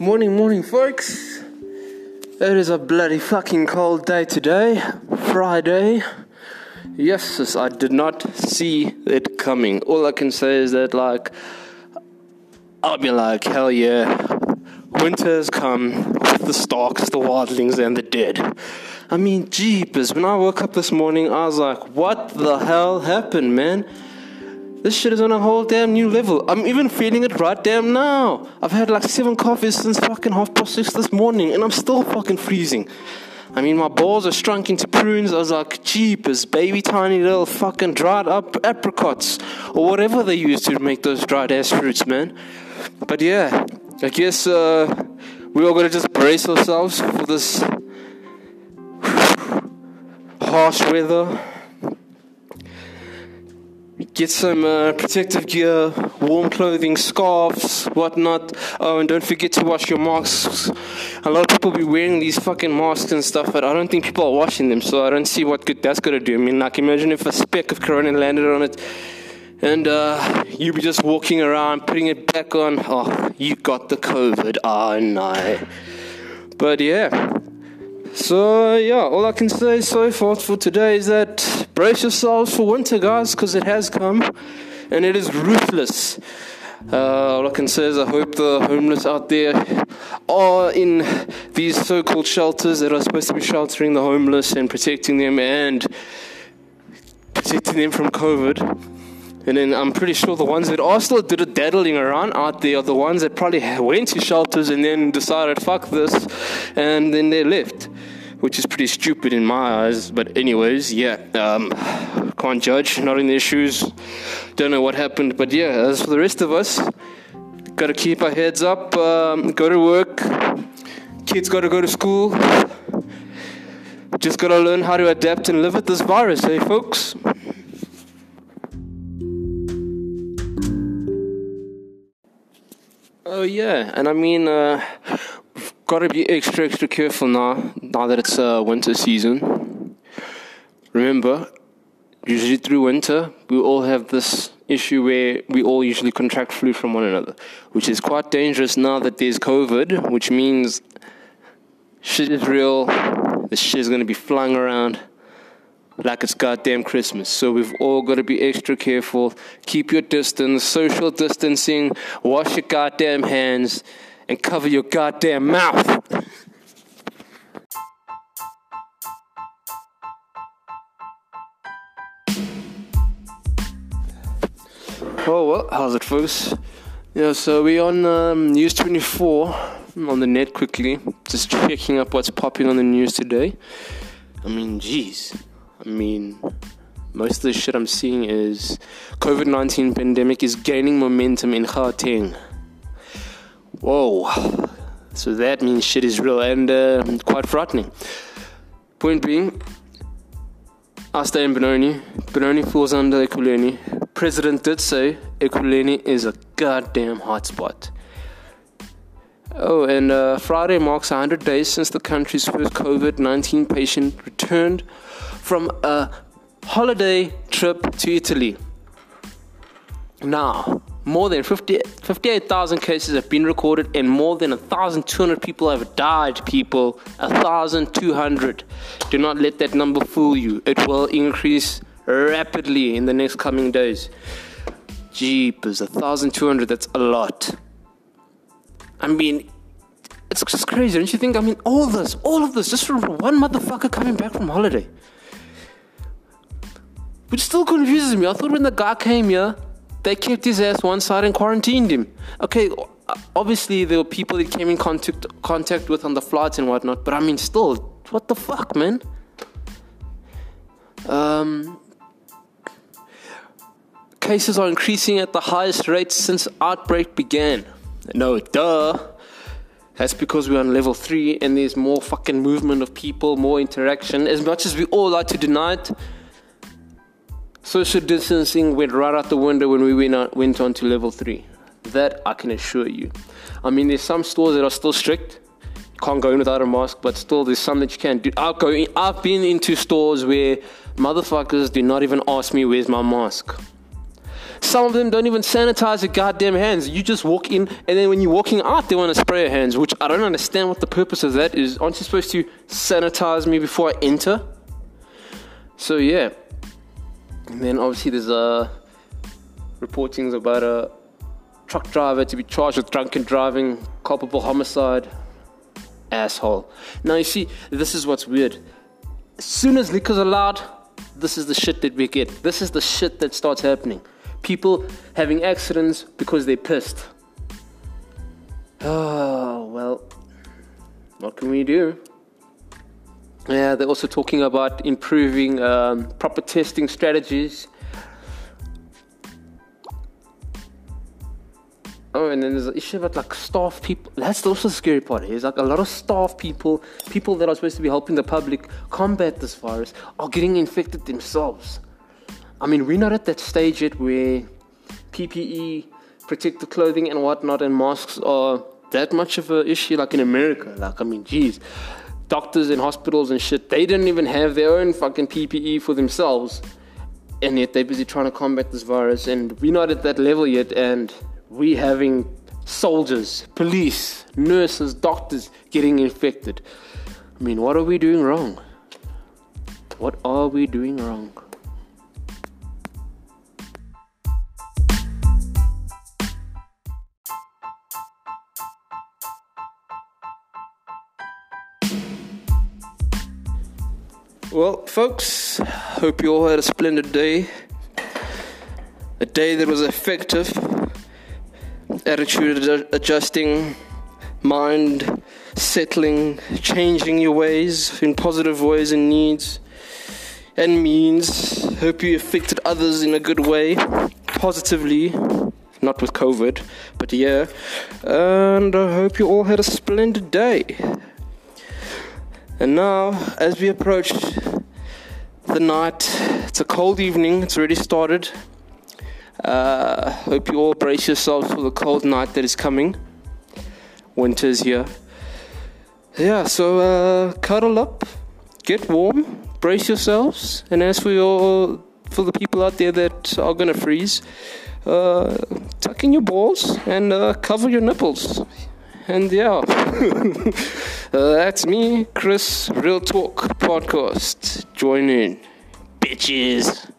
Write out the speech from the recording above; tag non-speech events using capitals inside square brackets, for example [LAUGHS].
Morning, morning, folks. It is a bloody fucking cold day today, Friday. Yes, I did not see it coming. All I can say is that, like, I'll be like, hell yeah, winter has come with the stalks, the wildlings, and the dead. I mean, jeepers, when I woke up this morning, I was like, what the hell happened, man? This shit is on a whole damn new level. I'm even feeling it right damn now. I've had like seven coffees since fucking half past six this morning, and I'm still fucking freezing. I mean, my balls are shrunk into prunes. I was like, jeepers, baby tiny little fucking dried up apricots, or whatever they use to make those dried ass fruits, man. But yeah, I guess uh, we all gotta just brace ourselves for this [SIGHS] harsh weather get some uh, protective gear, warm clothing, scarves, whatnot. Oh, and don't forget to wash your masks. A lot of people be wearing these fucking masks and stuff, but I don't think people are washing them, so I don't see what good that's gonna do. I mean, like, imagine if a speck of corona landed on it. And uh, you be just walking around, putting it back on. Oh, you got the COVID. Oh, no. But yeah, so yeah, all I can say so far for today is that brace yourselves for winter, guys, because it has come, and it is ruthless. Uh, all I can say is I hope the homeless out there are in these so-called shelters that are supposed to be sheltering the homeless and protecting them and protecting them from COVID. And then I'm pretty sure the ones that are still did daddling around out there are the ones that probably went to shelters and then decided, fuck this, and then they left which is pretty stupid in my eyes. But anyways, yeah, um, can't judge, not in their shoes. Don't know what happened, but yeah, as for the rest of us, got to keep our heads up, um, go to work. Kids got to go to school. Just got to learn how to adapt and live with this virus, hey, folks. Oh yeah, and I mean, uh, got to be extra, extra careful now, now that it's uh, winter season. Remember, usually through winter, we all have this issue where we all usually contract flu from one another, which is quite dangerous now that there's COVID, which means shit is real. This shit is going to be flung around like it's goddamn Christmas. So we've all got to be extra careful. Keep your distance, social distancing, wash your goddamn hands and cover your goddamn mouth. Oh well, how's it, folks? Yeah, so we on um, News 24 on the net quickly, just checking up what's popping on the news today. I mean, jeez. I mean, most of the shit I'm seeing is COVID 19 pandemic is gaining momentum in Gauteng. Whoa. So that means shit is real and uh, quite frightening. Point being, I stay in Benoni. Benoni falls under Ekurhuleni. President did say Ekurhuleni is a goddamn hotspot. Oh, and uh, Friday marks 100 days since the country's first COVID 19 patient returned from a holiday trip to Italy. Now, more than 50, 58,000 cases have been recorded and more than 1,200 people have died, people. 1,200. Do not let that number fool you. It will increase rapidly in the next coming days. Jeepers, 1,200, that's a lot. I mean, it's just crazy, don't you think? I mean, all this, all of this, just from one motherfucker coming back from holiday. Which still confuses me. I thought when the guy came here, they kept his ass one side and quarantined him. Okay, obviously there were people that came in contact contact with on the flights and whatnot, but I mean, still, what the fuck, man? Um, cases are increasing at the highest rate since outbreak began. No, duh. That's because we're on level three and there's more fucking movement of people, more interaction. As much as we all like to deny it, Social distancing went right out the window when we went on, went on to level three. That I can assure you. I mean, there's some stores that are still strict. You can't go in without a mask, but still, there's some that you can do. I've, go in, I've been into stores where motherfuckers do not even ask me where's my mask. Some of them don't even sanitize their goddamn hands. You just walk in, and then when you're walking out, they want to spray your hands, which I don't understand what the purpose of that is. Aren't you supposed to sanitize me before I enter? So yeah. And then obviously there's uh, reportings about a truck driver to be charged with drunken driving, culpable homicide. Asshole. Now you see, this is what's weird. As soon as liquor's allowed, this is the shit that we get. This is the shit that starts happening. People having accidents because they're pissed. Oh, [SIGHS] well, what can we do? Yeah, they're also talking about improving um, proper testing strategies. Oh, and then there's an issue about like staff people. That's also the scary part. Is like a lot of staff people, people that are supposed to be helping the public combat this virus, are getting infected themselves. I mean, we're not at that stage yet where PPE, protective clothing, and whatnot, and masks are that much of an issue like in America. Like, I mean, geez, doctors and hospitals and shit, they didn't even have their own fucking PPE for themselves. And yet they're busy trying to combat this virus. And we're not at that level yet. And we having soldiers, police, nurses, doctors getting infected. I mean, what are we doing wrong? What are we doing wrong? Well, folks, hope you all had a splendid day. A day that was effective, attitude adjusting, mind settling, changing your ways in positive ways and needs and means. Hope you affected others in a good way, positively, not with COVID, but yeah. And I hope you all had a splendid day. And now, as we approach the night, it's a cold evening, it's already started. Uh, hope you all brace yourselves for the cold night that is coming. Winter's here. Yeah, so uh, cuddle up, get warm, brace yourselves, and as for your for the people out there that are gonna freeze, uh, tuck in your balls and uh, cover your nipples. And yeah, [LAUGHS] uh, that's me, Chris, Real Talk Podcast. Join in, bitches.